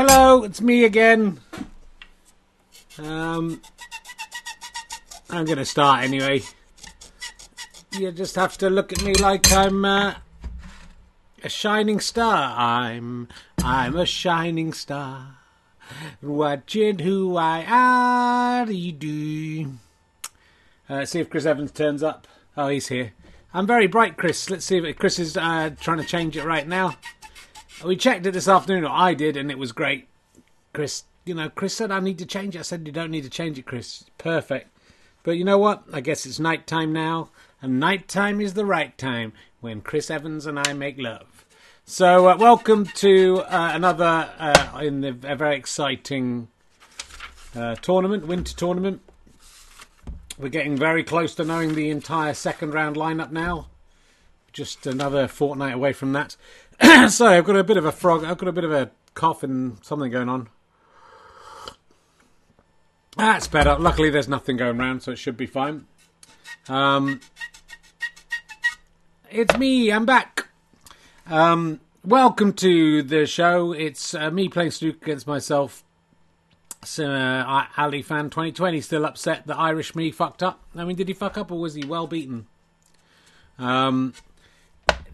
Hello, it's me again. Um, I'm going to start anyway. You just have to look at me like I'm uh, a shining star. I'm I'm a shining star. Watching who I are. Do. Uh, see if Chris Evans turns up. Oh, he's here. I'm very bright, Chris. Let's see if Chris is uh, trying to change it right now. We checked it this afternoon, or I did, and it was great. Chris, you know, Chris said I need to change it. I said you don't need to change it, Chris. Perfect. But you know what? I guess it's night time now, and night time is the right time when Chris Evans and I make love. So, uh, welcome to uh, another uh, in the a very exciting uh, tournament, winter tournament. We're getting very close to knowing the entire second round lineup now. Just another fortnight away from that. so I've got a bit of a frog. I've got a bit of a cough and something going on. That's better. Luckily, there's nothing going around, so it should be fine. Um, it's me. I'm back. Um, welcome to the show. It's uh, me playing Snook against myself. So, uh, Ali fan 2020 still upset that Irish me fucked up. I mean, did he fuck up or was he well beaten? Um,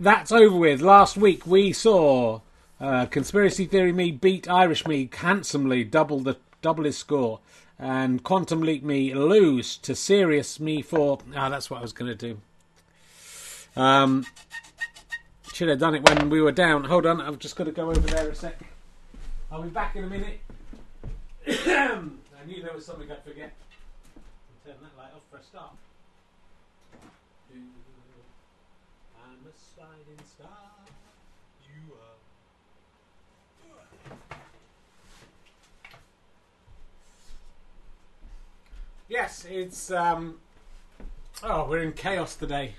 that's over with. Last week we saw uh, conspiracy theory me beat Irish me handsomely, double the double his score, and quantum leap me lose to serious me for. Ah, oh, that's what I was going to do. Um, should have done it when we were down. Hold on, I've just got to go over there a sec. I'll be back in a minute. I knew there was something I'd forget. Turn that light off for a start. I'm a sliding star. You are. Yes, it's um. Oh, we're in chaos today.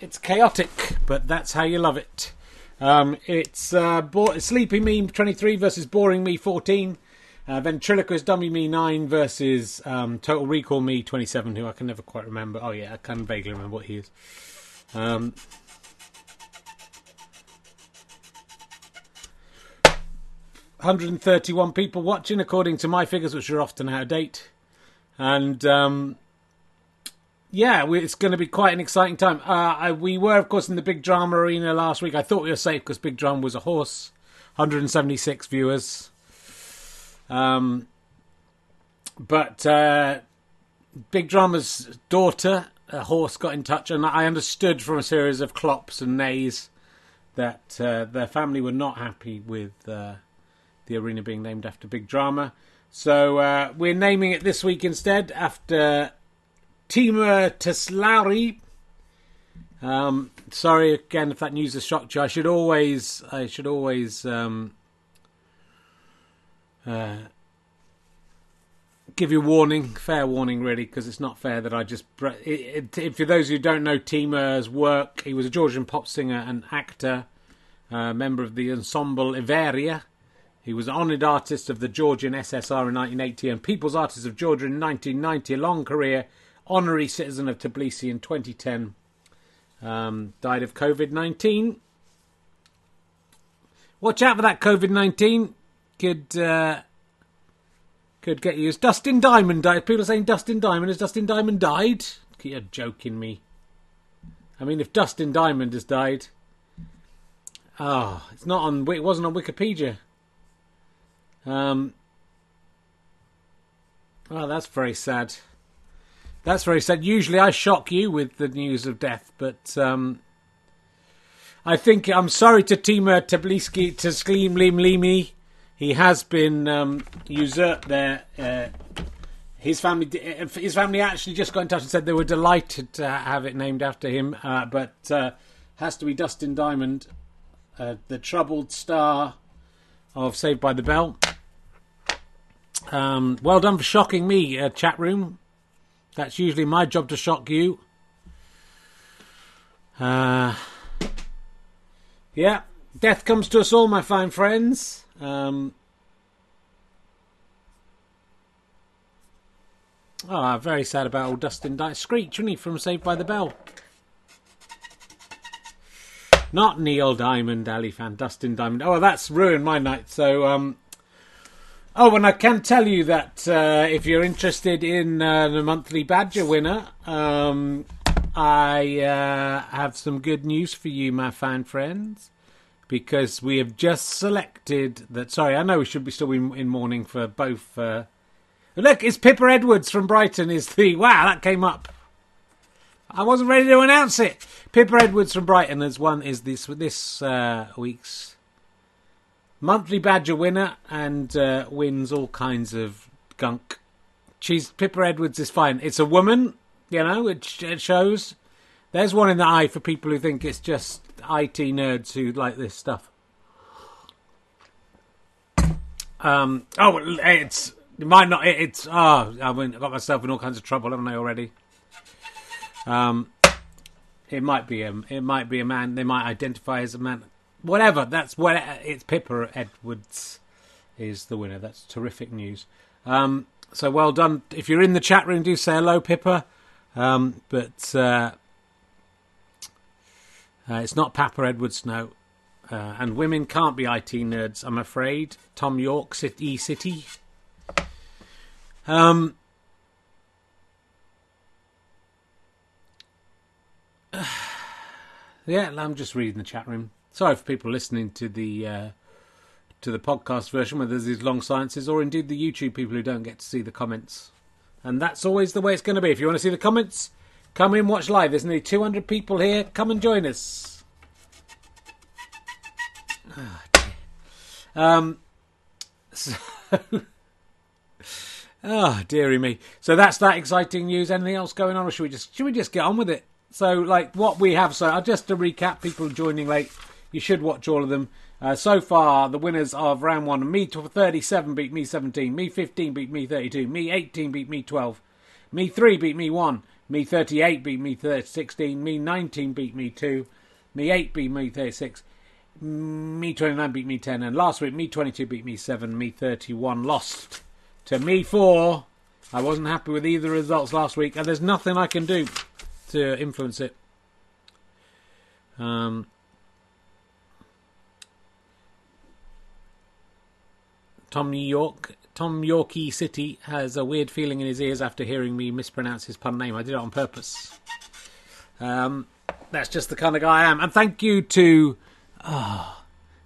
It's chaotic, but that's how you love it. Um, it's uh, bo- Sleepy Me 23 versus Boring Me 14. Uh, Ventriloquist Dummy Me 9 versus um, Total Recall Me 27, who I can never quite remember. Oh, yeah, I can vaguely remember what he is. Um, Hundred and thirty-one people watching, according to my figures, which are often out of date, and um, yeah, it's going to be quite an exciting time. Uh, I, we were, of course, in the Big Drama Arena last week. I thought we were safe because Big Drama was a horse. 176 viewers. Um, but uh, Big Drama's daughter, a horse, got in touch, and I understood from a series of clops and nays that uh, their family were not happy with uh, the arena being named after Big Drama. So uh, we're naming it this week instead after Timur Tsiklauri. Um, sorry again if that news has shocked you. I should always, I should always um, uh, give you a warning, fair warning, really, because it's not fair that I just. It, it, for those who don't know Timur's work, he was a Georgian pop singer and actor, uh, member of the ensemble Iveria. He was honoured artist of the Georgian SSR in 1980 and People's Artist of Georgia in 1990. A long career, honorary citizen of Tbilisi in 2010. Um, died of COVID 19. Watch out for that COVID 19. Could uh, could get you. Is Dustin Diamond died? People are saying Dustin Diamond. Has Dustin Diamond died? You're joking me. I mean, if Dustin Diamond has died, oh, it's not on. It wasn't on Wikipedia. Um. Oh, that's very sad. That's very sad. Usually, I shock you with the news of death, but um, I think I'm sorry to Timur Tbilisi to Sklim Lim Limi he has been um, usurped there. Uh, his family, his family actually just got in touch and said they were delighted to have it named after him, uh, but uh, has to be Dustin Diamond, uh, the troubled star of Saved by the Bell. Um, well done for shocking me, uh, chat room. That's usually my job to shock you. Uh, yeah, death comes to us all, my fine friends. Um, oh, very sad about old Dustin Di- Screech, wasn't he, from Saved by the Bell? Not Neil Diamond, Ali fan, Dustin Diamond. Oh, that's ruined my night. So, um, oh, and I can tell you that uh, if you're interested in uh, the monthly Badger winner, um, I uh, have some good news for you, my fine friends, because we have just selected that. Sorry, I know we should be still in, in mourning for both. Uh, look, it's Pippa Edwards from Brighton. Is the wow that came up. I wasn't ready to announce it. Pippa Edwards from Brighton has won is this this uh, week's monthly Badger winner and uh, wins all kinds of gunk. She's Pippa Edwards is fine. It's a woman, you know. It, it shows. There's one in the eye for people who think it's just IT nerds who like this stuff. Um. Oh, it's it might not. It, it's oh, I mean, got myself in all kinds of trouble, haven't I already? Um, it might be a it might be a man. They might identify as a man. Whatever. That's what it's. Pippa Edwards is the winner. That's terrific news. Um, so well done. If you're in the chat room, do say hello, Pippa. Um, but uh, uh, it's not Papa Edwards, no. Uh, and women can't be IT nerds, I'm afraid. Tom York, City City. Um, yeah, I'm just reading the chat room. Sorry for people listening to the uh, to the podcast version where there's these long silences, or indeed the YouTube people who don't get to see the comments. And that's always the way it's going to be. If you want to see the comments, come in, watch live. There's nearly 200 people here. Come and join us. Oh, um, so, oh, dearie me. So that's that exciting news. Anything else going on, or should we just should we just get on with it? So, like what we have, so just to recap, people joining late, you should watch all of them. Uh, so far, the winners of round one: me 37 beat me 17, me 15 beat me 32, me 18 beat me 12, me 3 beat me 1, me 38 beat me 16, me 19 beat me 2, me 8 beat me 36, me 29 beat me 10, and last week me 22 beat me 7, me 31 lost to me 4. I wasn't happy with either results last week, and there's nothing I can do to influence it. Um, Tom New York, Tom Yorkie City has a weird feeling in his ears after hearing me mispronounce his pun name. I did it on purpose. Um, that's just the kind of guy I am. And thank you to oh,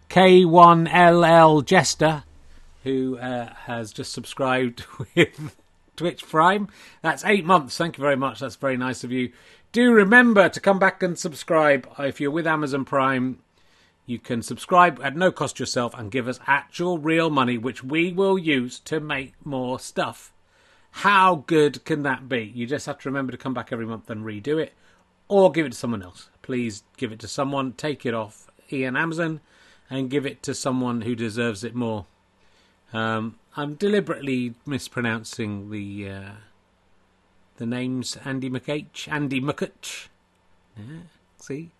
K1LL Jester, who uh, has just subscribed with Twitch Prime. That's eight months. Thank you very much. That's very nice of you. Do remember to come back and subscribe if you're with Amazon Prime. You can subscribe at no cost yourself and give us actual real money, which we will use to make more stuff. How good can that be? You just have to remember to come back every month and redo it, or give it to someone else. Please give it to someone, take it off Ian Amazon, and give it to someone who deserves it more. Um, I'm deliberately mispronouncing the uh, the names Andy McH, Andy McCutch. Yeah, see.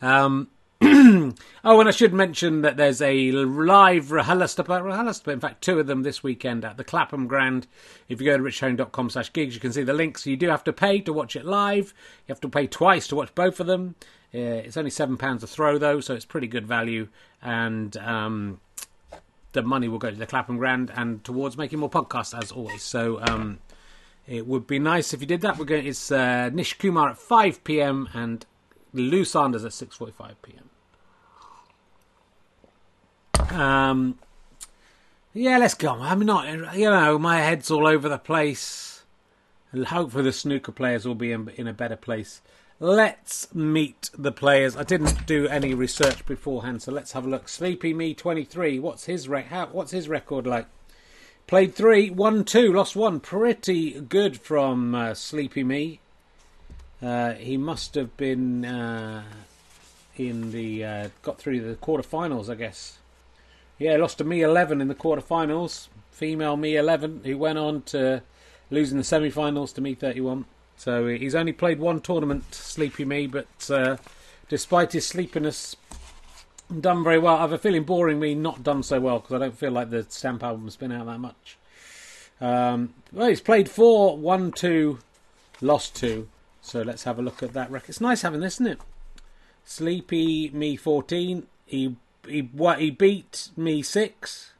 Um, oh, and I should mention that there's a live RHLSTP, in fact, two of them this weekend at the Clapham Grand. If you go to richhone.com slash gigs, you can see the links. You do have to pay to watch it live. You have to pay twice to watch both of them. Uh, it's only £7 a throw, though, so it's pretty good value. And um, the money will go to the Clapham Grand and towards making more podcasts, as always. So um, it would be nice if you did that. We're going. It's uh, Nish Kumar at 5 p.m. and Lou Sanders at 6:45 p.m. Um, yeah, let's go. I'm not, you know, my head's all over the place. Hopefully, the snooker players will be in, in a better place. Let's meet the players. I didn't do any research beforehand, so let's have a look. Sleepy Me 23. What's his rec- how, What's his record like? Played three, won two, lost one. Pretty good from uh, Sleepy Me. Uh, he must have been uh, in the uh, got through the quarterfinals, I guess. Yeah, lost to Me 11 in the quarterfinals. Female Me 11, who went on to losing the semi-finals to Me 31. So he's only played one tournament, Sleepy Me, but uh, despite his sleepiness, done very well. I have a feeling Boring Me not done so well because I don't feel like the Stamp album's been out that much. Um, well, he's played four, won two, lost two. So let's have a look at that record. It's nice having this, isn't it? Sleepy me 14. He he what he beat me 6.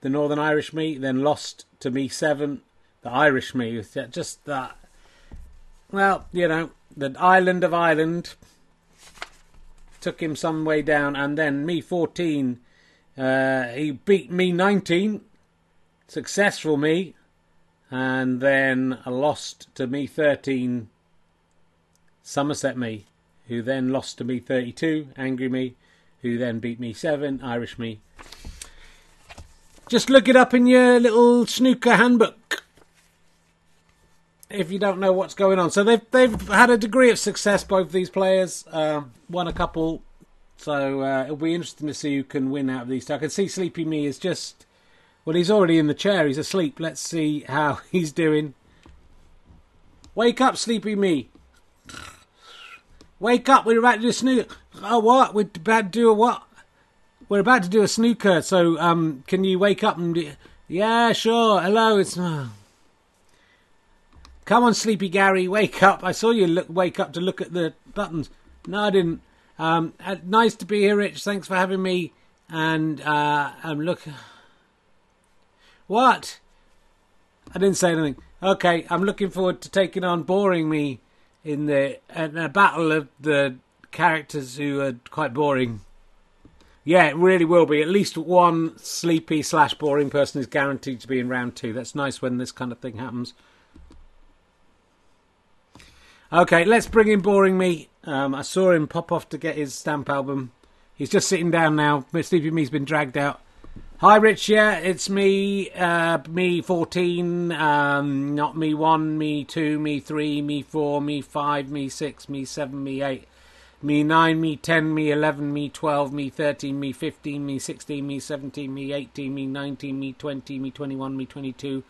The Northern Irish me, then lost to me 7. The Irish me, just that. Well, you know, the island of Ireland took him some way down, and then me 14. Uh, he beat me 19. Successful me. And then lost to me 13. Somerset me, who then lost to me 32. Angry me, who then beat me 7. Irish me. Just look it up in your little snooker handbook if you don't know what's going on. So they've they've had a degree of success. Both these players uh, won a couple, so uh, it'll be interesting to see who can win out of these two. I can see Sleepy Me is just well, he's already in the chair. He's asleep. Let's see how he's doing. Wake up, Sleepy Me. Wake up. We're about to do a snooker. Oh, what? We're about to do a what? We're about to do a snooker. So, um, can you wake up and? Yeah, sure. Hello. It's. Oh. Come on, Sleepy Gary, wake up. I saw you look, wake up to look at the buttons. No, I didn't. Um, uh, nice to be here, Rich. Thanks for having me. And uh, I'm look. What? I didn't say anything. Okay, I'm looking forward to taking on boring me in the in a battle of the characters who are quite boring. Yeah, it really will be. At least one sleepy slash boring person is guaranteed to be in round two. That's nice when this kind of thing happens. Okay, let's bring in Boring Me. Um, I saw him pop off to get his stamp album. He's just sitting down now. Sleepy Me's been dragged out. Hi, Rich. Yeah, it's me. Uh, me 14. Um, not me 1, me 2, me 3, me 4, me 5, me 6, me 7, me 8. Me 9, me 10, me 11, me 12, me 13, me 15, me 16, me 17, me 18, me 19, me 20, me 21, me 22,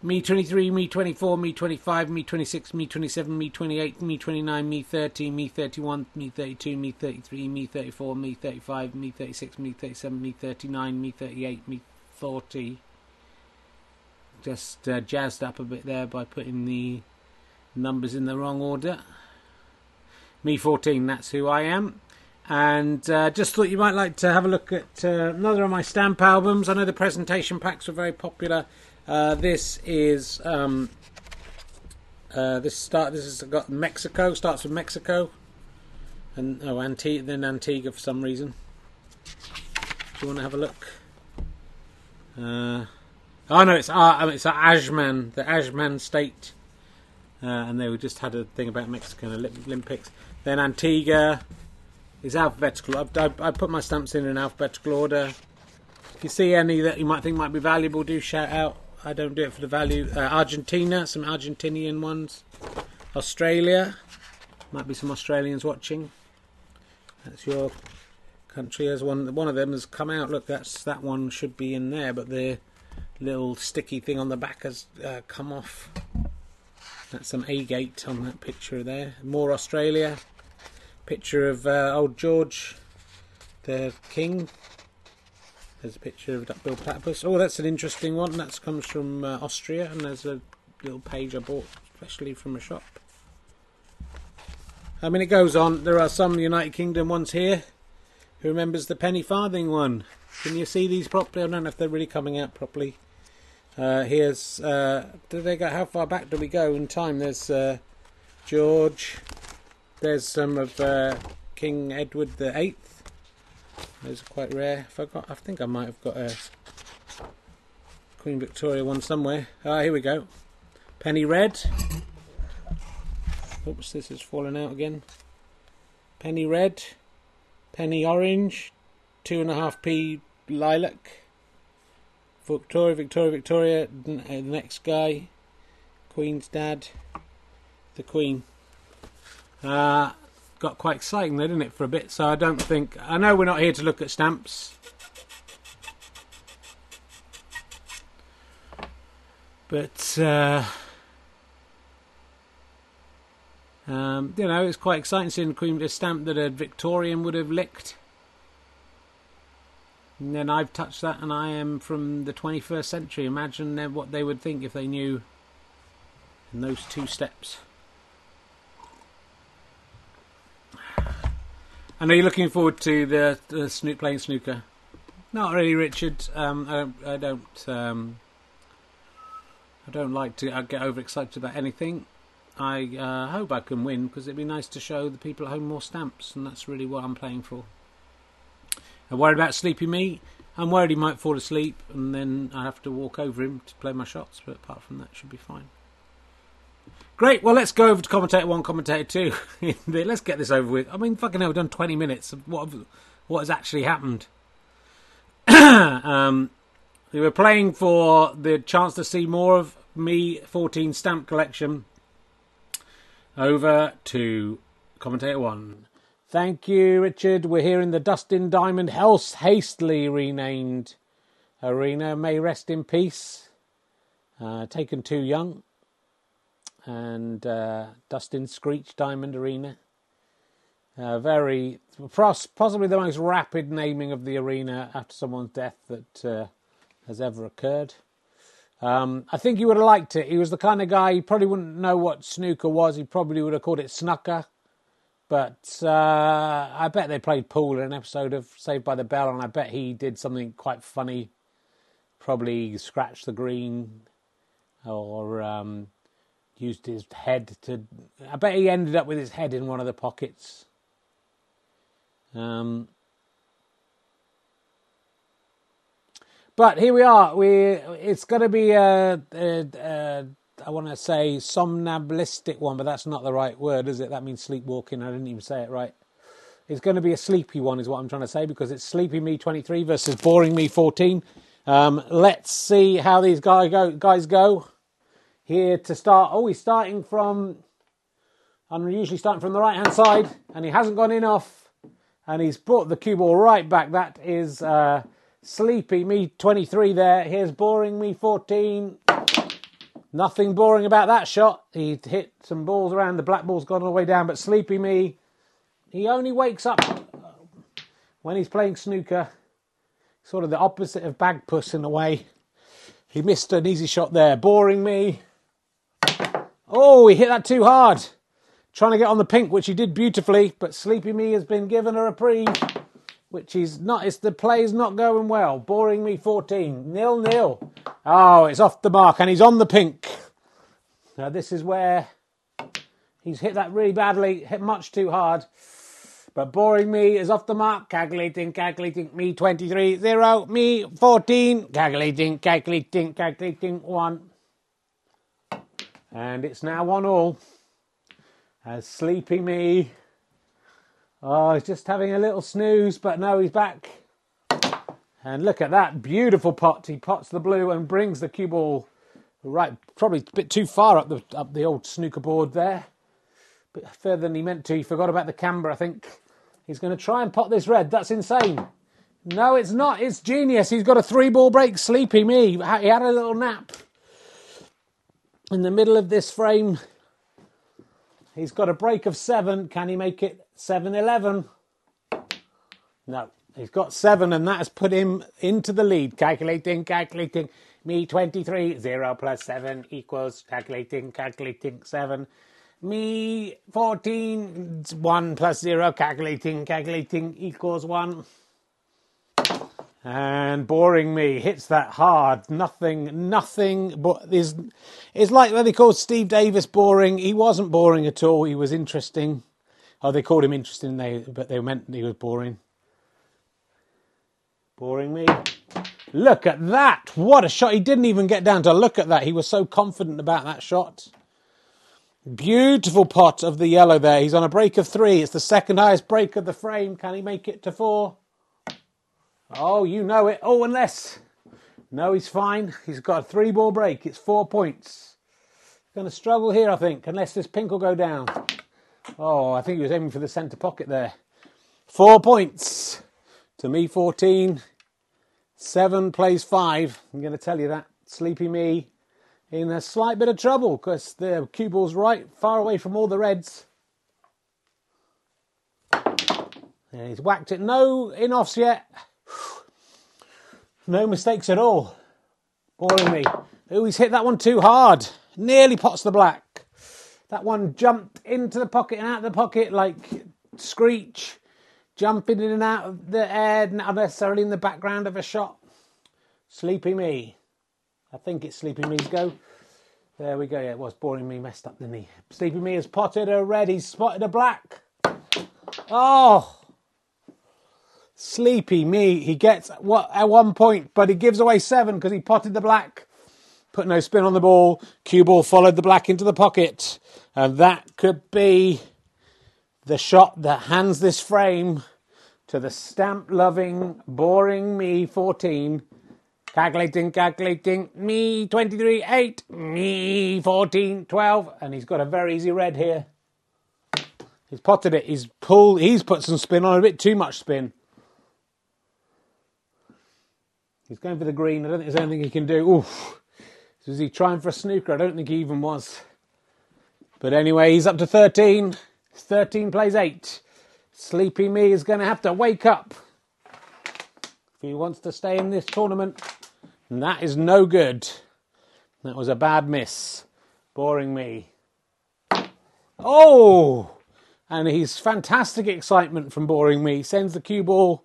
me 23, me 24, me 25, me 26, me 27, me 28, me 29, me 30, me 31, me 32, me 33, me 34, me 35, me 36, me 37, me 39, me 38, me 40. Just uh, jazzed up a bit there by putting the numbers in the wrong order. Me 14, that's who I am. And uh, just thought you might like to have a look at uh, another of my stamp albums. I know the presentation packs were very popular uh, this is um, uh, this start. This has got Mexico. Starts with Mexico, and oh, Antigua. Then Antigua for some reason. Do you want to have a look? Uh, oh no, it's uh, it's Ajman, the Ajman state, uh, and they just had a thing about Mexican Olympics. Then Antigua is alphabetical. I, I, I put my stamps in in alphabetical order. If you see any that you might think might be valuable, do shout out. I don't do it for the value. Uh, Argentina, some Argentinian ones. Australia, might be some Australians watching. That's your country. As one, one of them has come out. Look, that's that one should be in there, but the little sticky thing on the back has uh, come off. That's some agate on that picture there. More Australia. Picture of uh, old George, the king, there's a picture of duckbill platypus. Oh, that's an interesting one. That comes from uh, Austria, and there's a little page I bought especially from a shop. I mean, it goes on. There are some United Kingdom ones here. Who remembers the penny farthing one? Can you see these properly? I don't know if they're really coming out properly. Uh, here's. Uh, do they go? How far back do we go in time? There's uh, George. There's some of uh, King Edward the Eighth. Those are quite rare. I forgot. I think I might have got a Queen Victoria one somewhere. Ah, here we go. Penny red. Oops, this is falling out again. Penny red. Penny orange. Two and a half p lilac. Victoria, Victoria, Victoria. Uh, the next guy. Queen's dad. The Queen. Uh, got quite exciting there, didn't it, for a bit? So I don't think. I know we're not here to look at stamps. But, uh, um, you know, it's quite exciting seeing Queen a stamp that a Victorian would have licked. And then I've touched that, and I am from the 21st century. Imagine what they would think if they knew in those two steps. And are you looking forward to the, the snook playing snooker? Not really, Richard. Um, I don't. I don't, um, I don't like to uh, get overexcited about anything. I uh, hope I can win because it'd be nice to show the people at home more stamps, and that's really what I'm playing for. I'm worried about Sleepy Me. I'm worried he might fall asleep, and then I have to walk over him to play my shots. But apart from that, should be fine. Great. Well, let's go over to commentator one, commentator two. let's get this over with. I mean, fucking hell, we've done 20 minutes of what what has actually happened. um, we were playing for the chance to see more of me 14 stamp collection. Over to commentator one. Thank you, Richard. We're here in the Dustin Diamond House, hastily renamed arena. May rest in peace. Uh, taken too young and uh, Dustin Screech Diamond Arena. Uh, very possibly the most rapid naming of the arena after someone's death that uh, has ever occurred. Um, I think he would have liked it. He was the kind of guy he probably wouldn't know what snooker was. He probably would have called it snooker. But uh, I bet they played pool in an episode of Saved by the Bell, and I bet he did something quite funny. Probably scratched the green, or um, used his head to. I bet he ended up with his head in one of the pockets. Um, but here we are. We it's going to be a, a, a I want to say somnambulistic one, but that's not the right word, is it? That means sleepwalking. I didn't even say it right. It's going to be a sleepy one, is what I'm trying to say, because it's Sleepy Me 23 versus Boring Me 14. Um, let's see how these guy go, guys go here to start. Oh, he's starting from. I'm usually starting from the right hand side, and he hasn't gone in off, and he's brought the cue ball right back. That is uh, Sleepy Me 23 there. Here's Boring Me 14. Nothing boring about that shot. He hit some balls around. The black ball's gone all the way down, but Sleepy Me, he only wakes up when he's playing snooker. Sort of the opposite of Bagpuss in a way. He missed an easy shot there. Boring Me. Oh, he hit that too hard. Trying to get on the pink, which he did beautifully, but Sleepy Me has been given a reprieve, which is not. It's the play's not going well. Boring Me 14, nil nil. Oh, it's off the mark, and he's on the pink. Now this is where he's hit that really badly, hit much too hard. But boring me is off the mark. Calculating, calculating. Me 23, 0. Me 14. Calculating, calculating, calculating. 1. And it's now one all. As Sleepy Me. Oh, he's just having a little snooze, but no, he's back. And look at that beautiful pot. He pots the blue and brings the cue ball right, probably a bit too far up the up the old snooker board there. Bit further than he meant to. He forgot about the camber, I think. He's going to try and pot this red. That's insane. No, it's not. It's genius. He's got a three ball break. Sleepy me. He had a little nap in the middle of this frame. He's got a break of seven. Can he make it 7 11? No, he's got seven, and that has put him into the lead. Calculating, calculating. Me 23, 0 plus 7 equals calculating, calculating 7. Me 14, 1 plus 0, calculating, calculating equals 1 and boring me hits that hard. Nothing, nothing. But is it's like when they called Steve Davis boring. He wasn't boring at all. He was interesting. Oh, they called him interesting. They but they meant he was boring. Boring me. Look at that! What a shot! He didn't even get down to look at that. He was so confident about that shot. Beautiful pot of the yellow there. He's on a break of three. It's the second highest break of the frame. Can he make it to four? Oh, you know it. Oh, unless. No, he's fine. He's got a three ball break. It's four points. Going to struggle here, I think, unless this pink will go down. Oh, I think he was aiming for the centre pocket there. Four points to me, 14. Seven plays five. I'm going to tell you that. Sleepy me in a slight bit of trouble because the cue ball's right far away from all the reds. And he's whacked it. No in offs yet. No mistakes at all. Boring me. Oh, he's hit that one too hard. Nearly pots the black. That one jumped into the pocket and out of the pocket like Screech. jumping in and out of the air, not necessarily in the background of a shot. Sleepy Me. I think it's Sleepy Me's go. There we go. Yeah, it was boring me, messed up the knee. Sleepy Me has potted a red, he's spotted a black. Oh! Sleepy Me. He gets what at one point, but he gives away seven because he potted the black. Put no spin on the ball. Cue ball followed the black into the pocket. And that could be the shot that hands this frame to the stamp loving, boring me 14. Calculating, calculating, me 23, 8, me 14, 12. And he's got a very easy red here. He's potted it. He's pulled, he's put some spin on, a bit too much spin. He's going for the green. I don't think there's anything he can do. Oof. Was he trying for a snooker? I don't think he even was. But anyway, he's up to 13. 13 plays 8. Sleepy Me is going to have to wake up if he wants to stay in this tournament. And that is no good. That was a bad miss. Boring me. Oh! And he's fantastic excitement from Boring Me. Sends the cue ball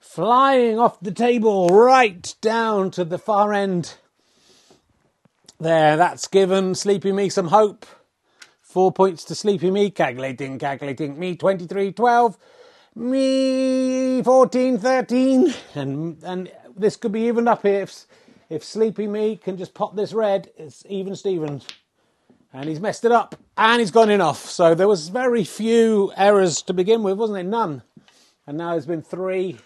flying off the table right down to the far end. There, that's given Sleepy Me some hope. Four points to Sleepy Me, calculating, calculating. Me 23 12, me 14 13. And, and this could be evened up here if, if Sleepy Me can just pop this red. It's even Stevens. And he's messed it up and he's gone in off. So there was very few errors to begin with, wasn't there? None. And now there's been three.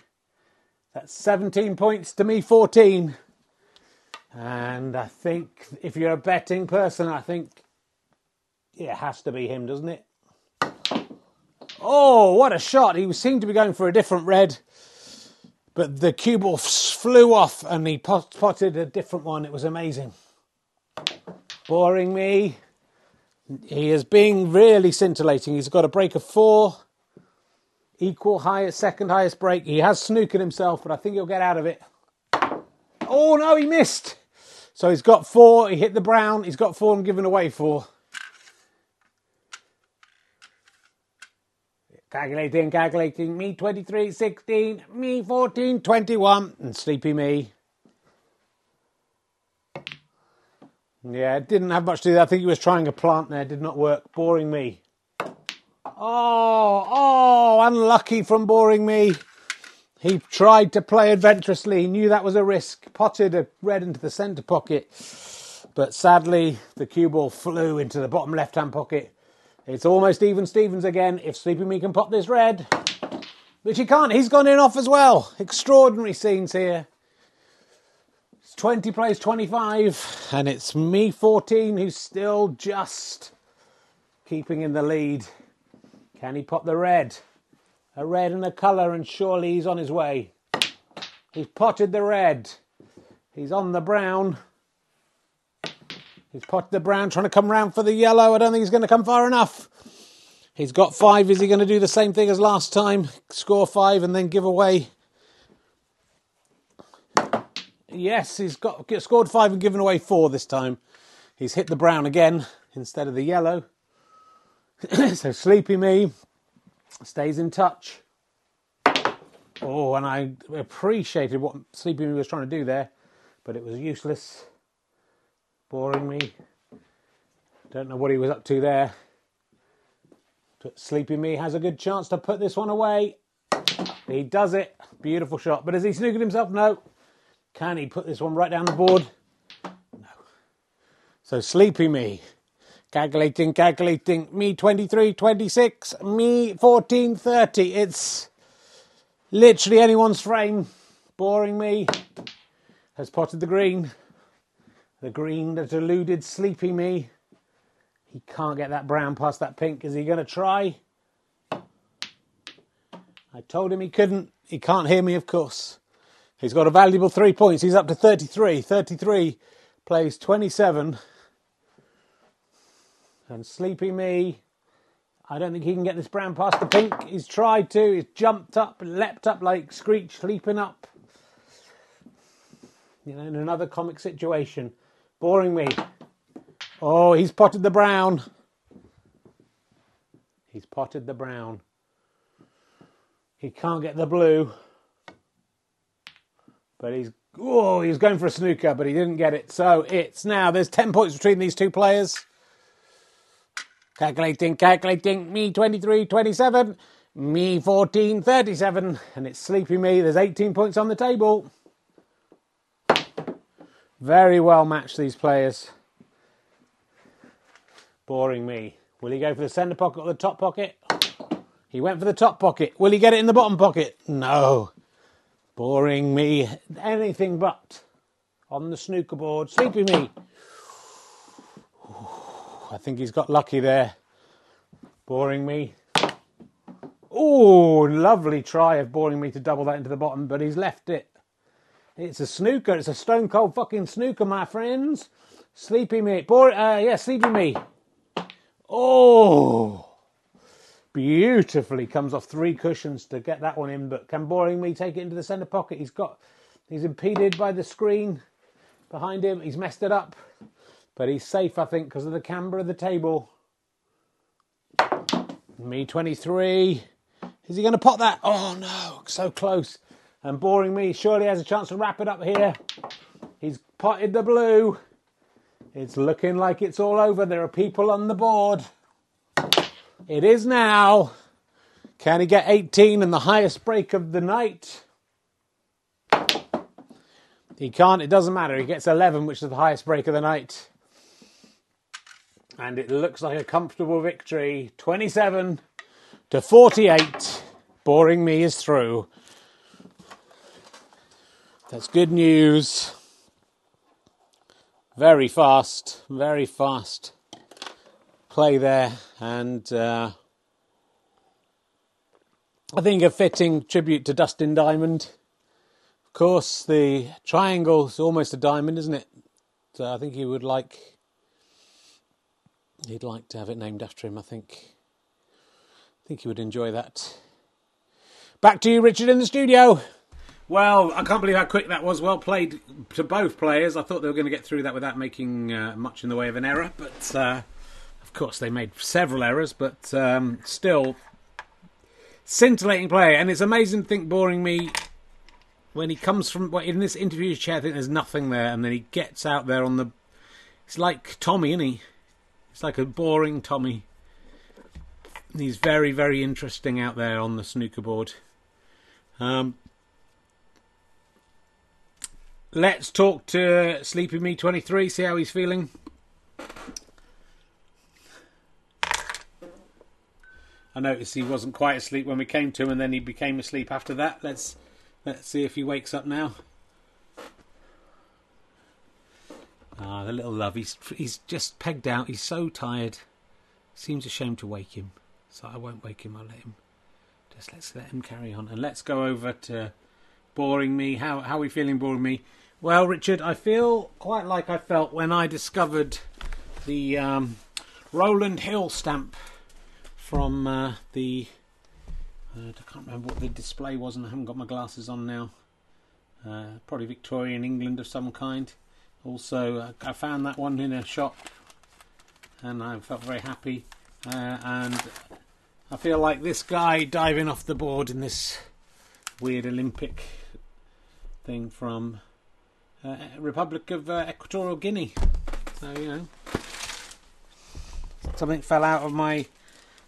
That's 17 points to me 14. And I think if you're a betting person, I think it has to be him, doesn't it? Oh, what a shot! He seemed to be going for a different red, but the cue ball flew off and he potted a different one. It was amazing. Boring me. He is being really scintillating. He's got a break of four, equal highest, second highest break. He has snookered himself, but I think he'll get out of it. Oh no, he missed. So he's got four. He hit the brown. He's got four and given away four. Calculating, calculating. Me 23, 16. Me 14, 21. And sleepy me. Yeah, didn't have much to do. I think he was trying a plant there. Did not work. Boring me. Oh, oh, unlucky from boring me. He tried to play adventurously. He knew that was a risk. Potted a red into the centre pocket. But sadly, the cue ball flew into the bottom left hand pocket. It's almost even Stevens again. If Sleepy Me can pop this red, which he can't, he's gone in off as well. Extraordinary scenes here. It's 20 plays 25, and it's me 14 who's still just keeping in the lead. Can he pop the red? A red and a colour, and surely he's on his way. He's potted the red. He's on the brown. He's potted the brown, trying to come round for the yellow. I don't think he's going to come far enough. He's got five. Is he going to do the same thing as last time? Score five and then give away? Yes, he's got scored five and given away four this time. He's hit the brown again instead of the yellow. so Sleepy Me stays in touch. Oh, and I appreciated what Sleepy Me was trying to do there, but it was useless boring me. Don't know what he was up to there. But Sleepy Me has a good chance to put this one away. He does it. Beautiful shot. But has he snookered himself? No. Can he put this one right down the board? No. So Sleepy Me. Calculating, calculating. Me 23, 26. Me 14, 30. It's literally anyone's frame. Boring me. Has potted the green. The green that eluded Sleepy Me. He can't get that brown past that pink. Is he going to try? I told him he couldn't. He can't hear me, of course. He's got a valuable three points. He's up to 33. 33 plays 27. And Sleepy Me, I don't think he can get this brown past the pink. He's tried to. He's jumped up leapt up like Screech leaping up. You know, in another comic situation. Boring me. Oh, he's potted the brown. He's potted the brown. He can't get the blue. But he's oh, he was going for a snooker, but he didn't get it. So it's now there's ten points between these two players. Calculating, calculating. Me 23, 27. Me 14, 37. And it's Sleepy Me. There's 18 points on the table. Very well matched, these players. Boring me. Will he go for the centre pocket or the top pocket? He went for the top pocket. Will he get it in the bottom pocket? No. Boring me. Anything but. On the snooker board. Sleepy me. I think he's got lucky there. Boring me. Oh, lovely try of boring me to double that into the bottom, but he's left it. It's a snooker. It's a stone cold fucking snooker, my friends. Sleepy me. Bore, uh, yeah, sleepy me. Oh, beautifully comes off three cushions to get that one in. But can boring me take it into the centre pocket? He's got, he's impeded by the screen behind him. He's messed it up, but he's safe, I think, because of the camber of the table. Me 23. Is he going to pot that? Oh no, so close. And boring me surely has a chance to wrap it up here. He's potted the blue. It's looking like it's all over. There are people on the board. It is now. Can he get 18 and the highest break of the night? He can't, it doesn't matter. He gets 11, which is the highest break of the night. And it looks like a comfortable victory. 27 to 48. Boring me is through. That's good news. Very fast, very fast play there, and uh, I think a fitting tribute to Dustin Diamond. Of course, the triangle is almost a diamond, isn't it? So I think he would like he'd like to have it named after him. I think I think he would enjoy that. Back to you, Richard, in the studio. Well, I can't believe how quick that was. Well played to both players. I thought they were going to get through that without making uh, much in the way of an error, but uh, of course they made several errors. But um, still, scintillating play, and it's amazing think boring me when he comes from well, in this interview chair. I think there's nothing there, and then he gets out there on the. It's like Tommy, isn't he? It's like a boring Tommy. He's very, very interesting out there on the snooker board. Um, let's talk to Sleepy Me 23, see how he's feeling. I noticed he wasn't quite asleep when we came to him, and then he became asleep after that. Let's let's see if he wakes up now. Ah, the little love. He's he's just pegged out. He's so tired. Seems ashamed to wake him, so I won't wake him. I'll let him. Just let's let him carry on, and let's go over to boring me. How how are we feeling, boring me? Well, Richard, I feel quite like I felt when I discovered the um, Rowland Hill stamp from uh, the. Uh, I can't remember what the display was, and I haven't got my glasses on now. Uh, probably Victorian England of some kind. Also, uh, I found that one in a shop, and I felt very happy. Uh, and I feel like this guy diving off the board in this weird Olympic thing from uh, Republic of uh, Equatorial Guinea. So you know, something fell out of my.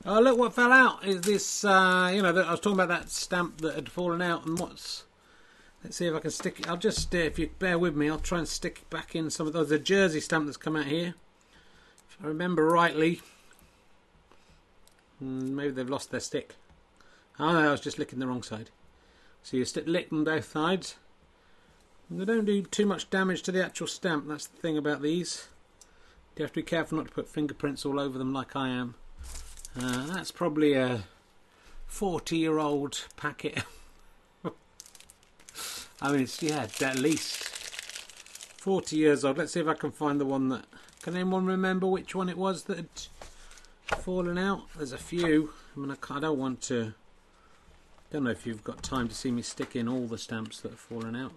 Oh look, what fell out is this. Uh, you know, I was talking about that stamp that had fallen out, and what's. Let's see if I can stick it. I'll just, uh, if you bear with me, I'll try and stick it back in some of those. The Jersey stamp that's come out here. If I remember rightly, hmm, maybe they've lost their stick. Oh no, I was just licking the wrong side. So you stick lick on both sides. They don't do too much damage to the actual stamp, that's the thing about these. You have to be careful not to put fingerprints all over them like I am. Uh, that's probably a 40 year old packet. I mean, it's, yeah, at least 40 years old. Let's see if I can find the one that. Can anyone remember which one it was that had fallen out? There's a few. I mean, I, I don't want to. Don't know if you've got time to see me stick in all the stamps that have fallen out.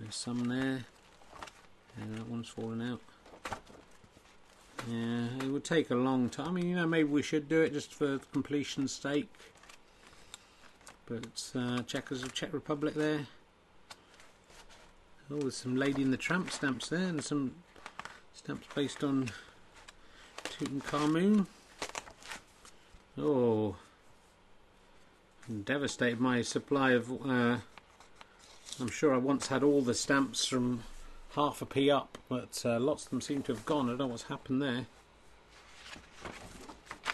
There's some there. And that one's fallen out. Yeah, it would take a long time. I mean, you know, maybe we should do it just for completion's sake. But uh, Checkers of Czech Republic there. Oh, there's some Lady in the Tramp stamps there, and some stamps based on Tutankhamun. Oh, devastated my supply of. Uh, I'm sure I once had all the stamps from half a p up, but uh, lots of them seem to have gone. I don't know what's happened there.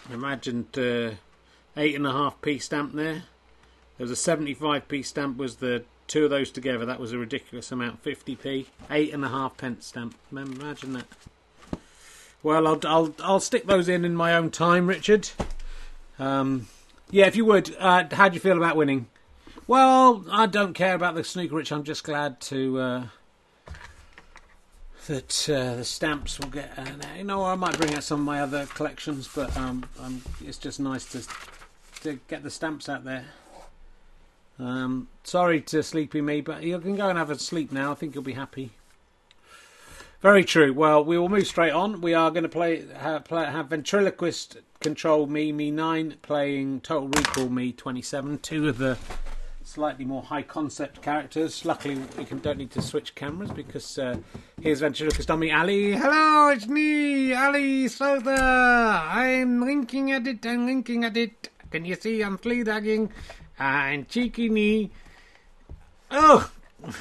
I imagined uh, eight and a half p stamp there. There was a 75p stamp. Was the two of those together? That was a ridiculous amount. 50p, eight and a half pence stamp. Imagine that. Well, I'll I'll I'll stick those in in my own time, Richard. Um, yeah, if you would. Uh, how do you feel about winning? Well, I don't care about the snooker, Rich. I'm just glad to uh, that uh, the stamps will get. Uh, you know, I might bring out some of my other collections, but um, um, it's just nice to to get the stamps out there. Um, sorry to sleepy me, but you can go and have a sleep now. I think you'll be happy. Very true. Well, we will move straight on. We are going to play have, play, have ventriloquist control me me nine playing Total Recall me twenty seven. Two of the slightly more high concept characters. Luckily, we can, don't need to switch cameras because uh, here's ventriloquist dummy Ali. Hello, it's me, Ali Soda. I'm linking at it. I'm linking at it. Can you see I'm flea dagging? And cheeky knee. Oh,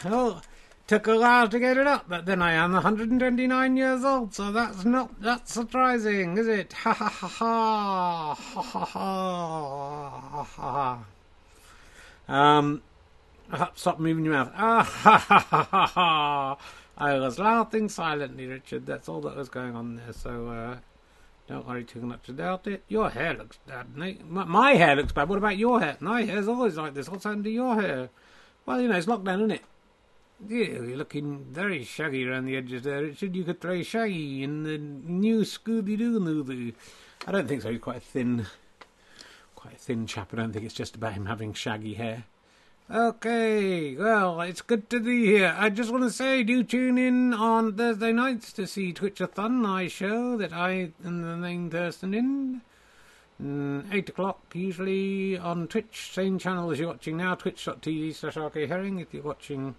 oh, took a while to get it up, but then I am 129 years old, so that's not that surprising, is it? Ha ha ha ha ha ha ha ha ha. Um, stop moving your mouth. Ah ha ha ha ha ha. I was laughing silently, Richard. That's all that was going on there. So. uh don't worry too much about it. Your hair looks bad, mate. My, hair looks bad. What about your hair? My hair's always like this. What's happened to your hair? Well, you know, it's lockdown, isn't it? Yeah, you're looking very shaggy around the edges there, Richard. You could play Shaggy in the new Scooby Doo movie. I don't think so. He's quite a thin, quite a thin chap. I don't think it's just about him having shaggy hair. Okay, well, it's good to be here. I just want to say, do tune in on Thursday nights to see Twitchathon, my show that I am the main person in. Mm, 8 o'clock, usually on Twitch, same channel as you're watching now, twitch.tv slash Herring, if you're watching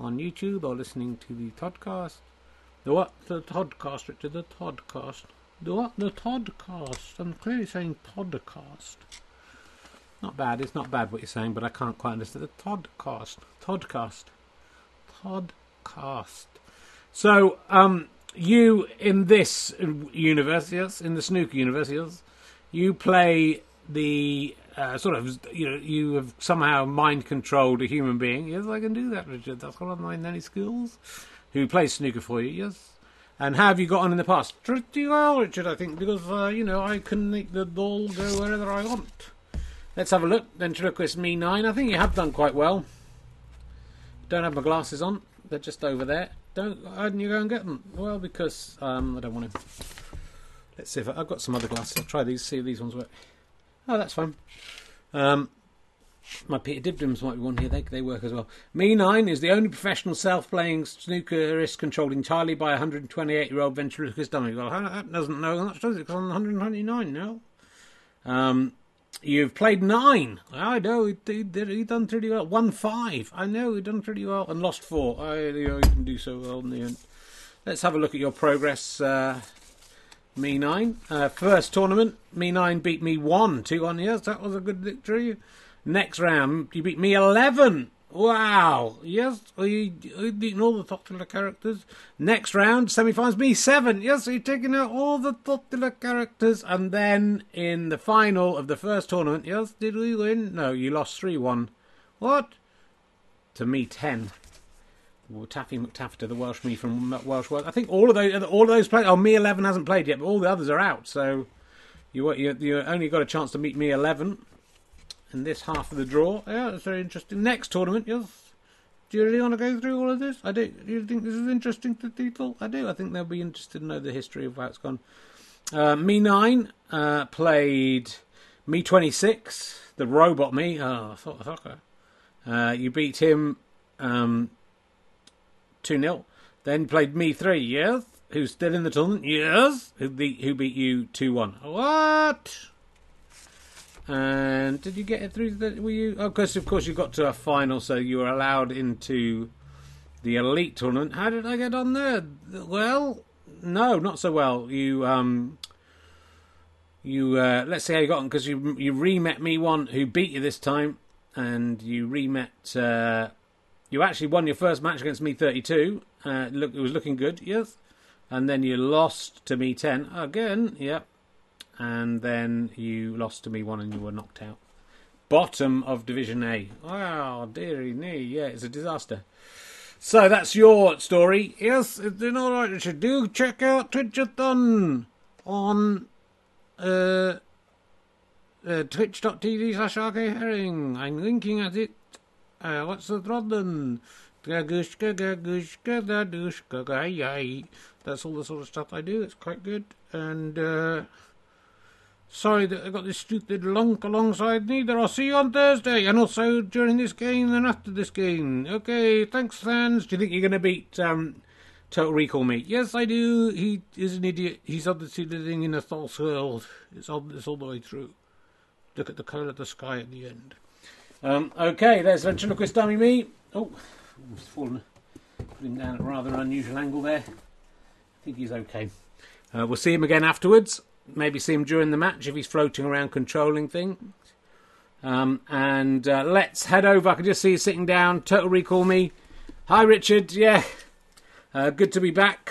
on YouTube or listening to the Toddcast. The what? The Toddcast, Richard, the Toddcast. The what? The Toddcast. I'm clearly saying podcast. Not bad. It's not bad what you're saying, but I can't quite understand the Toddcast. Toddcast. Toddcast. So, um, you in this universe, yes, in the snooker universe, yes, you play the uh, sort of, you know, you have somehow mind controlled a human being. Yes, I can do that, Richard. That's one of my many skills. Who plays snooker for you? Yes. And how have you got on in the past? Pretty well, Richard. I think because uh, you know I can make the ball go wherever I want. Let's have a look. Ventriloquist Me 9. I think you have done quite well. Don't have my glasses on. They're just over there. Don't. Why didn't you go and get them? Well, because um, I don't want to. Let's see if I, have got some other glasses. I'll try these. See if these ones work. Oh, that's fine. Um, my Peter Dibdums might be one here. They they work as well. Me Nine is the only professional self-playing snookerist controlled entirely by a 128-year-old ventriloquist dummy. Well, that doesn't know much, does it? Because I'm 129 now. Um, You've played nine. I know he, he. He done pretty well. Won five. I know he done pretty well and lost four. I you know he can do so well in the end. Let's have a look at your progress. Uh, me nine. Uh, first tournament, me nine beat me one two on. Yes, that was a good victory. Next round, you beat me eleven. Wow. Yes, he, he beaten all the popular characters. Next round, semi-finals, me seven. Yes, he taken out all the popular characters. And then in the final of the first tournament, yes, did we win? No, you lost 3-1. What? To me 10. Well, Taffy McTaffter, the Welsh me from Welsh World. I think all of those, all of those played. Oh, me eleven hasn't played yet, but all the others are out. So you you you only got a chance to meet me eleven in this half of the draw. Yeah, that's very interesting. Next tournament, yes. Do you really want to go through all of this? I do. Do you think this is interesting to people? I do. I think they'll be interested to know the history of how it's gone. Uh, me nine uh, played me twenty six, the robot me. Oh, fucker. Uh, you beat him um, two 0 Then played me three. Yes. Who's still in the tournament? Yes. Who beat who beat you two one? What? And did you get it through? The, were you? Of course, of course you got to a final, so you were allowed into the elite tournament. How did I get on there? Well, no, not so well. You um, you uh, let's see how you got on because you you re-met me one who beat you this time, and you re-met. Uh, you actually won your first match against me thirty two. Uh, look, it was looking good, yes. And then you lost to me ten again. Yep and then you lost to me one and you were knocked out. Bottom of Division A. Wow, dearie me, yeah, it's a disaster. So that's your story. Yes, it's doing all right. You should do check out Twitchathon on uh, uh, twitch.tv slash Herring. I'm linking at it. Uh, what's the gay, That's all the sort of stuff I do. It's quite good. And, uh, Sorry that I got this stupid lunk alongside me. There, I'll see you on Thursday, and also during this game and after this game. Okay, thanks, fans. Do you think you're going to beat um, Total Recall me? Yes, I do. He is an idiot. He's obviously living in a false world. It's obvious all the way through. Look at the colour of the sky at the end. Um, okay, there's ventriloquist dummy me. Oh, he's fallen. Put him down at a rather unusual angle there. I think he's okay. Uh, we'll see him again afterwards maybe see him during the match if he's floating around controlling things. Um, and uh, let's head over. I can just see you sitting down. Total Recall me. Hi, Richard. Yeah, uh, good to be back.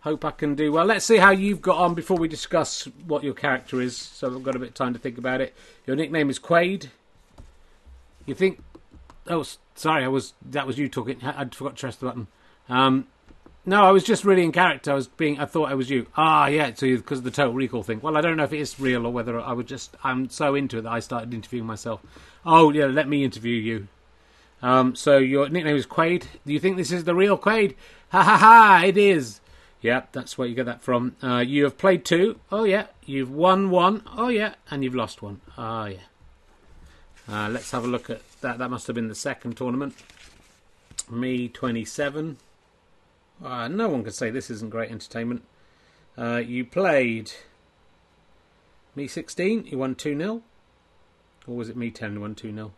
Hope I can do well. Let's see how you've got on before we discuss what your character is. So I've got a bit of time to think about it. Your nickname is Quaid. You think? Oh, sorry. I was that was you talking. I forgot to press the button. Um, no, I was just really in character. I was being. I thought I was you. Ah, yeah. So because of the total recall thing. Well, I don't know if it is real or whether I would just. I'm so into it that I started interviewing myself. Oh yeah, let me interview you. Um, so your nickname is Quaid. Do you think this is the real Quaid? Ha ha ha! It is. Yeah, that's where you get that from. Uh, you have played two. Oh yeah. You've won one. Oh yeah, and you've lost one. Oh yeah. Uh, let's have a look at that. That must have been the second tournament. Me twenty seven. Uh, no one could say this isn't great entertainment. Uh, you played me 16, you won 2 0. Or was it me 10 you won 2 0?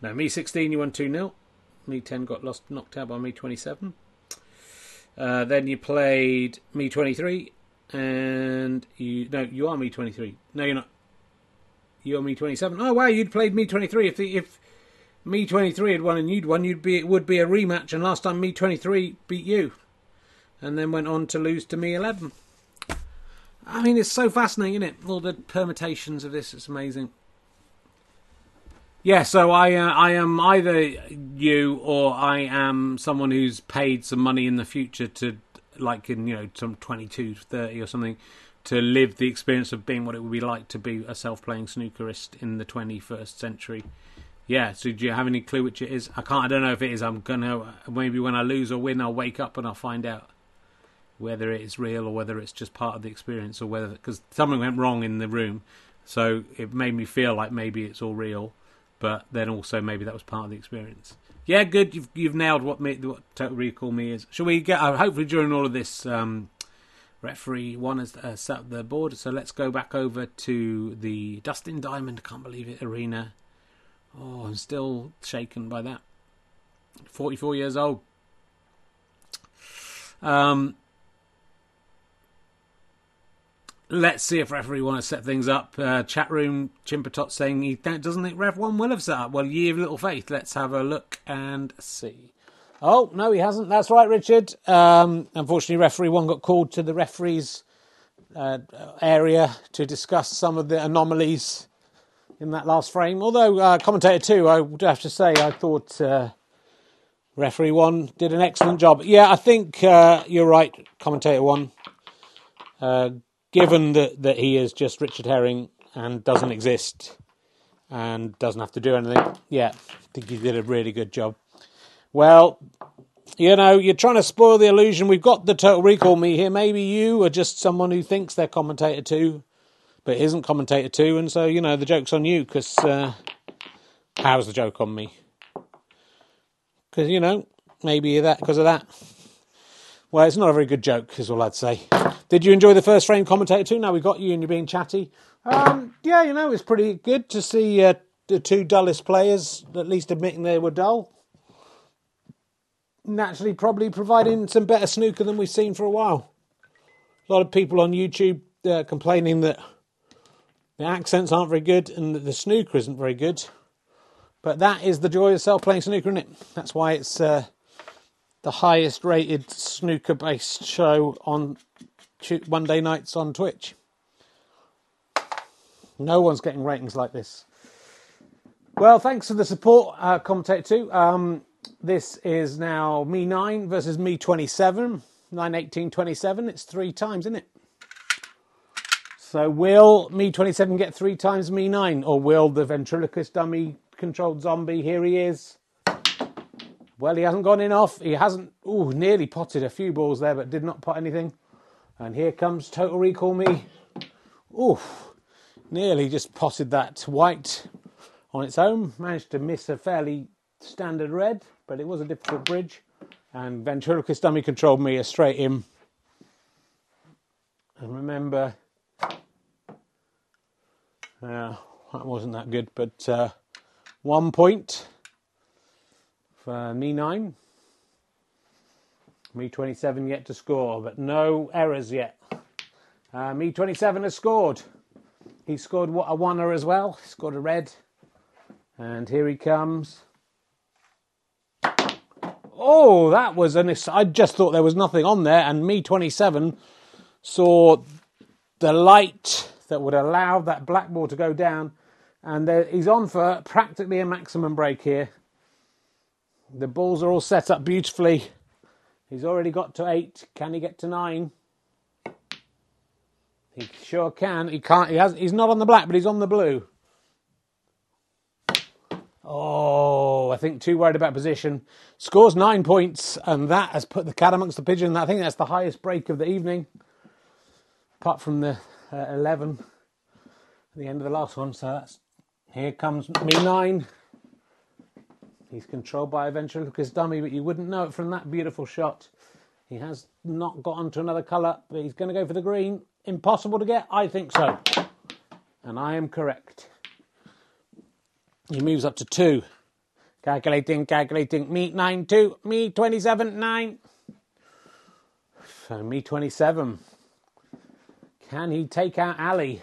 No, me 16, you won 2 0. Me 10 got lost, knocked out by me 27. Uh, then you played me 23, and you. No, you are me 23. No, you're not. You're me 27. Oh, wow, you'd played me 23. If the, if me 23 had won and you'd won, you'd be it would be a rematch, and last time me 23 beat you and then went on to lose to me 11. I mean, it's so fascinating, isn't it? All the permutations of this, it's amazing. Yeah, so I uh, I am either you or I am someone who's paid some money in the future to, like in you know some 22, 30 or something, to live the experience of being what it would be like to be a self-playing snookerist in the 21st century. Yeah, so do you have any clue which it is? I can't. I don't know if it is. I'm gonna maybe when I lose or win, I'll wake up and I'll find out whether it's real or whether it's just part of the experience or whether because something went wrong in the room. So it made me feel like maybe it's all real but then also maybe that was part of the experience. Yeah good. You've you've nailed what me what total recall me is. Shall we get uh, hopefully during all of this um, referee one has uh, set up the board. So let's go back over to the dustin diamond. Can't believe it arena. Oh i'm still shaken by that. 44 years old. Um, Let's see if referee want to set things up. Uh, chat room Chimpatot saying he doesn't think Rev One will have set up. Well, ye of little faith. Let's have a look and see. Oh no, he hasn't. That's right, Richard. Um, unfortunately, referee one got called to the referees uh, area to discuss some of the anomalies in that last frame. Although uh, commentator two, I would have to say, I thought uh, referee one did an excellent job. Yeah, I think uh, you're right, commentator one. Uh, given that, that he is just Richard Herring and doesn't exist and doesn't have to do anything, yeah, I think he did a really good job. Well, you know, you're trying to spoil the illusion. We've got the Total Recall me here. Maybe you are just someone who thinks they're commentator two, but isn't commentator two, and so you know the joke's on you. Because uh, how's the joke on me? Because you know maybe that because of that. Well, it's not a very good joke, is all I'd say. Did you enjoy the first frame commentator too? Now we got you and you're being chatty. Um, yeah, you know, it's pretty good to see uh, the two dullest players at least admitting they were dull. Naturally, probably providing some better snooker than we've seen for a while. A lot of people on YouTube uh, complaining that the accents aren't very good and that the snooker isn't very good. But that is the joy of self playing snooker, isn't it? That's why it's uh, the highest rated snooker based show on Monday nights on Twitch. No one's getting ratings like this. Well, thanks for the support, uh, Commentator 2. Um, this is now me 9 versus me 27. 9, 18, 27. It's three times, isn't it? So will me 27 get three times me 9? Or will the ventriloquist dummy controlled zombie, here he is. Well, he hasn't gone in off. He hasn't, ooh, nearly potted a few balls there, but did not pot anything. And here comes Total Recall Me. Oof, nearly just potted that white on its own. Managed to miss a fairly standard red, but it was a difficult bridge. And Ventriloquist Dummy controlled me a straight in. And remember, uh, that wasn't that good, but uh, one point for me nine. Me 27 yet to score, but no errors yet. Uh, me 27 has scored. He scored a oneer as well. He scored a red. And here he comes. Oh, that was an. I just thought there was nothing on there, and me 27 saw the light that would allow that black ball to go down, and there, he's on for practically a maximum break here. The balls are all set up beautifully. He's already got to eight. Can he get to nine? He sure can. He can't. He has. He's not on the black, but he's on the blue. Oh, I think too worried about position. Scores nine points, and that has put the cat amongst the pigeon. I think that's the highest break of the evening, apart from the uh, eleven at the end of the last one. So that's here comes me nine. He's controlled by a ventriloquist dummy, but you wouldn't know it from that beautiful shot. He has not got onto another colour, but he's going to go for the green. Impossible to get? I think so. And I am correct. He moves up to two. Calculating, calculating. Me 9 2. Me 27 9. So me 27. Can he take out Ali?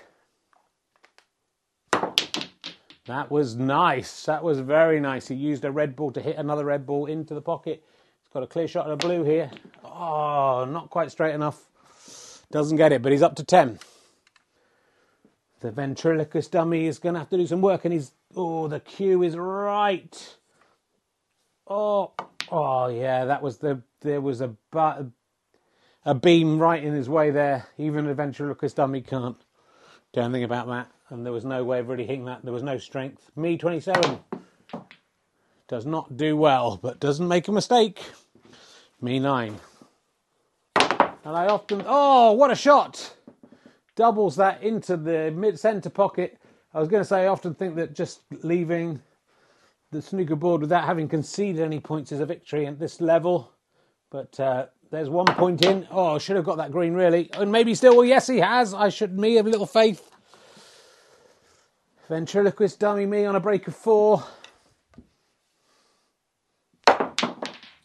That was nice. That was very nice. He used a red ball to hit another red ball into the pocket. He's got a clear shot of the blue here. Oh, not quite straight enough. Doesn't get it, but he's up to 10. The ventriloquist dummy is going to have to do some work, and he's. Oh, the cue is right. Oh, oh yeah, that was the. There was a a beam right in his way there. Even a ventriloquist dummy can't do anything about that and there was no way of really hitting that. There was no strength. Me 27 does not do well, but doesn't make a mistake. Me 9. And I often, oh, what a shot! Doubles that into the mid centre pocket. I was going to say, I often think that just leaving the snooker board without having conceded any points is a victory at this level. But uh, there's one point in. Oh, should have got that green really. And maybe still, well, yes, he has. I should, me, have a little faith. Ventriloquist dummy me on a break of four.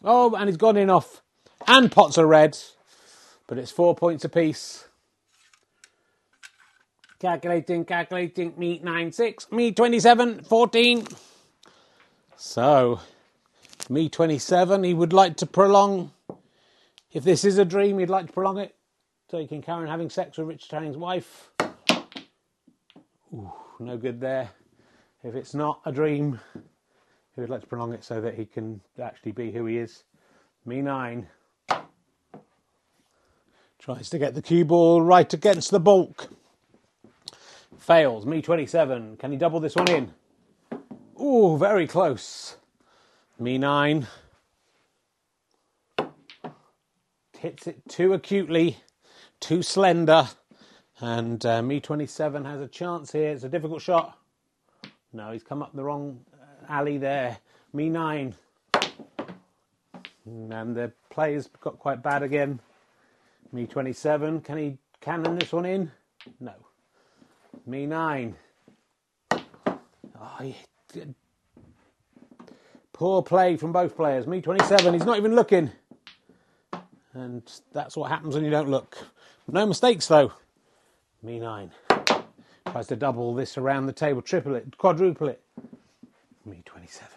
Oh, and he's gone in off. And pots are red. But it's four points apiece. Calculating, calculating. Me 9, 6. Me 27, 14. So, me 27, he would like to prolong. If this is a dream, he'd like to prolong it. Carry on having sex with Richard Tang's wife. Ooh no good there. If it's not a dream, he would like to prolong it so that he can actually be who he is. Me nine tries to get the cue ball right against the bulk. Fails. Me 27. Can he double this one in? Ooh, very close. Me 9. Hits it too acutely, too slender. And Me 27 has a chance here. It's a difficult shot. No, he's come up the wrong uh, alley there. Me 9. And the players got quite bad again. Me 27. Can he cannon this one in? No. Me 9. Oh, poor play from both players. Me 27. He's not even looking. And that's what happens when you don't look. No mistakes though. Me 9. Tries to double this around the table, triple it, quadruple it. Me 27.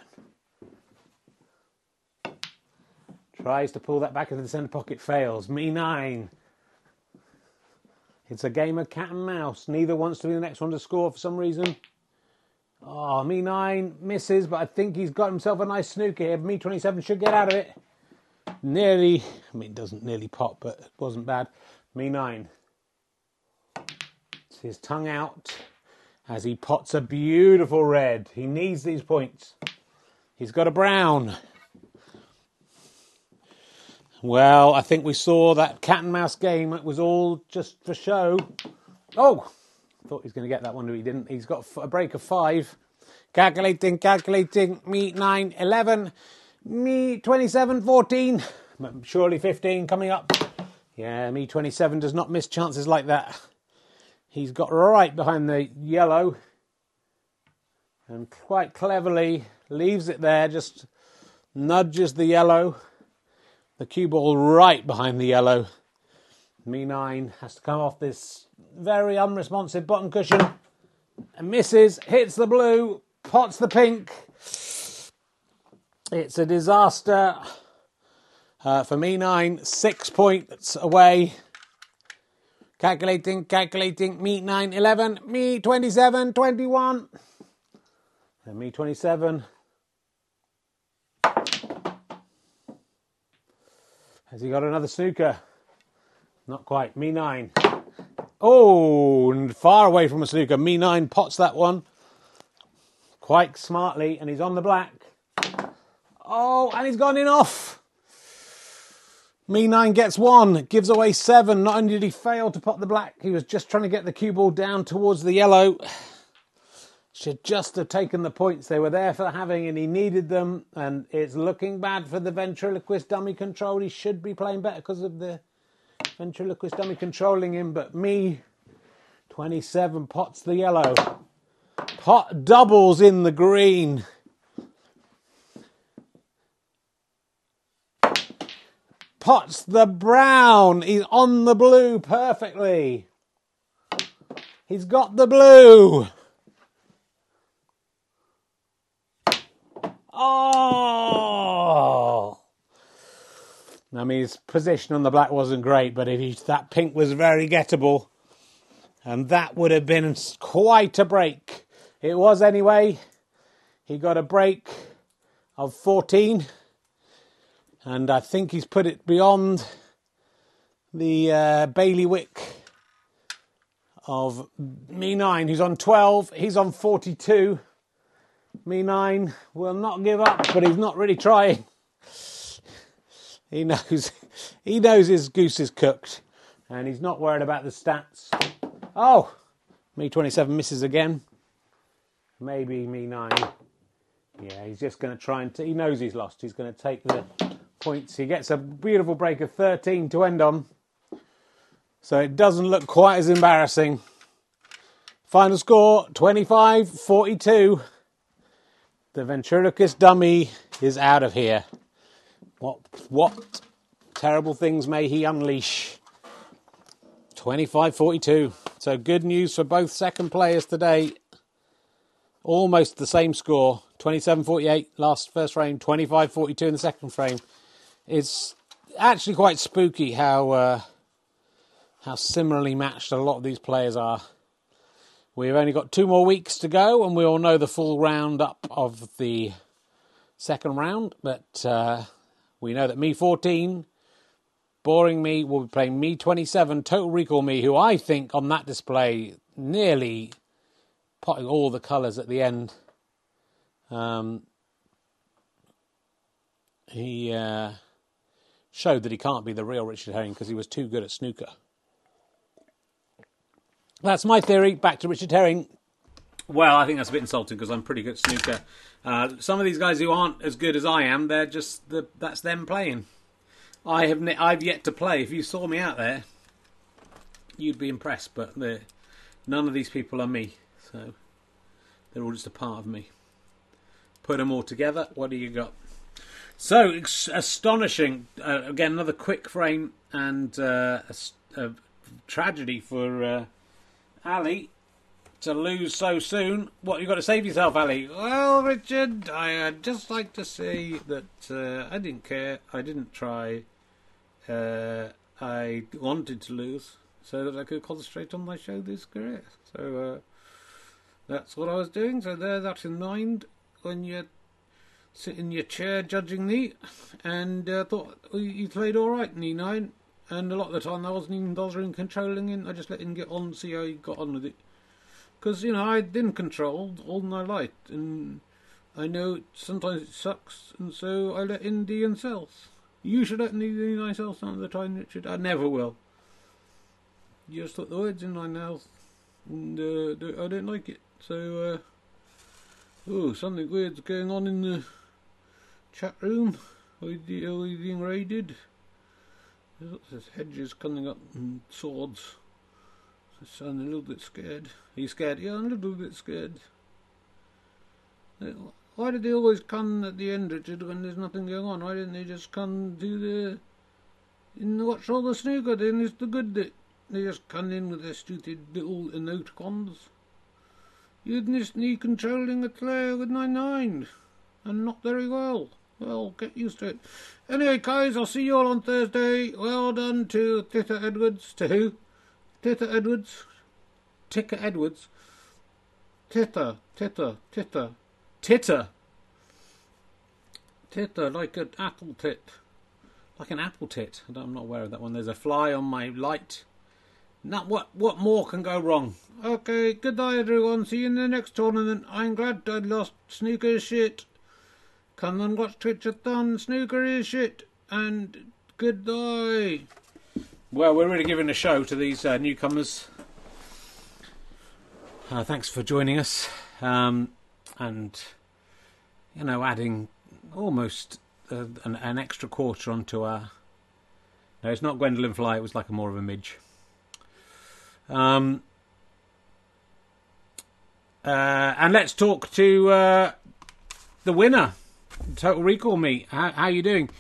Tries to pull that back into the centre pocket, fails. Me 9. It's a game of cat and mouse. Neither wants to be the next one to score for some reason. Oh, me 9 misses, but I think he's got himself a nice snooker here. Me 27 should get out of it. Nearly, I mean, it doesn't nearly pop, but it wasn't bad. Me 9. His tongue out as he pots a beautiful red. He needs these points. He's got a brown. Well, I think we saw that cat and mouse game. It was all just for show. Oh, thought he was going to get that one, but he didn't. He's got a break of five. Calculating, calculating. Me 9, 11. Me 27, 14. Surely 15 coming up. Yeah, me 27 does not miss chances like that. He's got right behind the yellow and quite cleverly leaves it there, just nudges the yellow the cue ball right behind the yellow. Me nine has to come off this very unresponsive bottom cushion and misses, hits the blue, pots the pink. It's a disaster uh, for me nine, six points away. Calculating, calculating, me 9, 11, me 27, 21. And me 27 Has he got another snooker? Not quite. Me nine. Oh, and far away from a snooker. Me nine pots that one quite smartly, and he's on the black. Oh, and he's gone in off. Me nine gets one, gives away seven. Not only did he fail to pot the black, he was just trying to get the cue ball down towards the yellow. Should just have taken the points. They were there for having and he needed them and it's looking bad for the ventriloquist dummy control. He should be playing better because of the ventriloquist dummy controlling him but me 27 pots the yellow. Pot doubles in the green pots the brown he's on the blue perfectly he's got the blue Oh! I mean, his position on the black wasn't great, but he, that pink was very gettable. And that would have been quite a break. It was anyway. He got a break of 14. And I think he's put it beyond the uh, bailiwick of me nine, who's on 12. He's on 42. Me nine will not give up, but he's not really trying. He knows he knows his goose is cooked, and he's not worried about the stats. Oh, me twenty seven misses again. Maybe me nine. Yeah, he's just going to try and. T- he knows he's lost. He's going to take the points. He gets a beautiful break of thirteen to end on, so it doesn't look quite as embarrassing. Final score 25 42 the ventriloquist dummy is out of here. What, what terrible things may he unleash? 25 42. So good news for both second players today. Almost the same score 27 48 last first frame, 25 42 in the second frame. It's actually quite spooky how, uh, how similarly matched a lot of these players are. We've only got two more weeks to go, and we all know the full roundup of the second round. But uh, we know that me 14, boring me, will be playing me 27, Total Recall me, who I think on that display nearly potting all the colours at the end. Um, he uh, showed that he can't be the real Richard Herring because he was too good at snooker. That's my theory. Back to Richard Herring. Well, I think that's a bit insulting because I'm pretty good at snooker. Uh, some of these guys who aren't as good as I am, they're just the, that's them playing. I have ne- I've yet to play. If you saw me out there, you'd be impressed. But none of these people are me, so they're all just a part of me. Put them all together. What do you got? So ex- astonishing! Uh, again, another quick frame and uh, a, a, tragedy for uh, Ali to lose so soon. What you got to save yourself, Ali? Well, Richard, I'd just like to say that uh, I didn't care. I didn't try. Uh, I wanted to lose so that I could concentrate on my show this career. So uh, that's what I was doing. So there, that in mind when you sit in your chair judging me, and uh, thought you played all right in E9. And a lot of the time I wasn't even bothering controlling him. I just let him get on, see how he got on with it. Because, you know, I'd been controlled all my life, and I know sometimes it sucks, and so I let in D and cells. You should let in D and cells some of the time, Richard. I never will. You just put the words in my mouth, and uh, I don't like it. So, uh, oh, something weird's going on in the chat room. Are we, being raided? There's hedges coming up and swords. I sound a little bit scared. Are you scared? Yeah, I'm a little bit scared. Why did they always come at the end, Richard, when there's nothing going on? Why didn't they just come to the... In watch all the snooker, then it's the good bit. They just come in with their stupid little emoticons. You'd miss me controlling a player with 9-9, and not very well. Well, get used to it. Anyway, guys, I'll see you all on Thursday. Well done to Titter Edwards. To who? Titter Edwards. Ticker Edwards. Titter, titter, titter, titter. Titter, like an apple tit. Like an apple tit. I'm not aware of that one. There's a fly on my light. Not what what more can go wrong? Okay, good night everyone. See you in the next tournament. I'm glad I lost snooker shit. Come and watch Twitch-a-thon. Snooker is shit. And goodbye. Well, we're really giving a show to these uh, newcomers. Uh, thanks for joining us. Um, and, you know, adding almost uh, an, an, extra quarter onto our. No, it's not Gwendolyn Fly, it was like a more of a midge. Um, uh, and let's talk to uh, the winner. Total Recall meet. How, how you doing?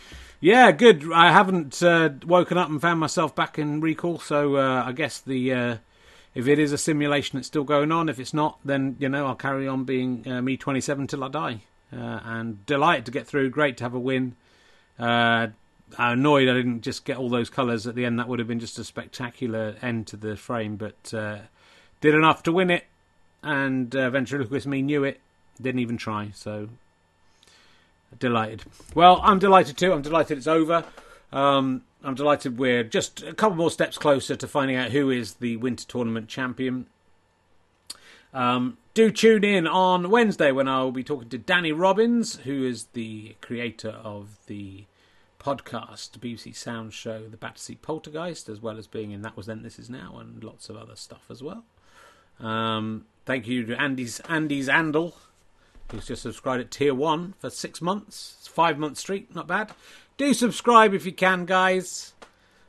Yeah, good. I haven't uh, woken up and found myself back in Recall, so uh, I guess the uh, if it is a simulation, it's still going on. If it's not, then you know I'll carry on being uh, me 27 till I die. Uh, and delighted to get through. Great to have a win. Uh, I'm annoyed I didn't just get all those colours at the end. That would have been just a spectacular end to the frame, but did enough to win it. And uh, Ventriloquist me knew it, didn't even try. So delighted. Well, I'm delighted too. I'm delighted it's over. Um, I'm delighted we're just a couple more steps closer to finding out who is the Winter Tournament champion. Um, do tune in on Wednesday when I will be talking to Danny Robins, who is the creator of the podcast, BBC Sound show, The Battersea Poltergeist, as well as being in That Was Then, This Is Now, and lots of other stuff as well. Um, thank you to Andy's Andy's Andal, who's just subscribed at tier one for six months. It's five month streak, not bad. Do subscribe if you can, guys.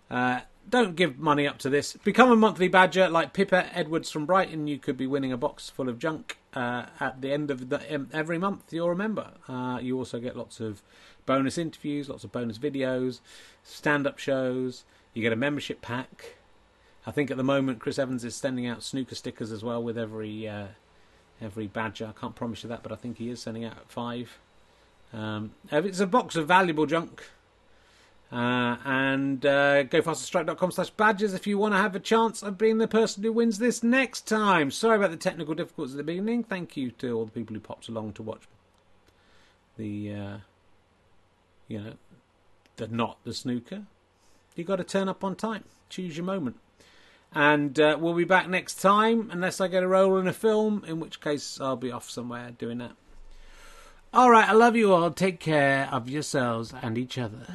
Uh, don't give money up to this. Become a monthly badger like Pippa Edwards from Brighton. You could be winning a box full of junk uh, at the end of the, um, every month. You'll remember. Uh, you also get lots of bonus interviews, lots of bonus videos, stand-up shows. You get a membership pack. I think at the moment Chris Evans is sending out snooker stickers as well with every uh, every badger. I can't promise you that, but I think he is sending out five. Um, it's a box of valuable junk. Uh, and uh, gofasterstripe.com slash badges if you want to have a chance of being the person who wins this next time. Sorry about the technical difficulties at the beginning. Thank you to all the people who popped along to watch the, uh, you know, the not the snooker. you got to turn up on time. Choose your moment. And uh, we'll be back next time, unless I get a role in a film, in which case I'll be off somewhere doing that. All right, I love you all. Take care of yourselves and each other.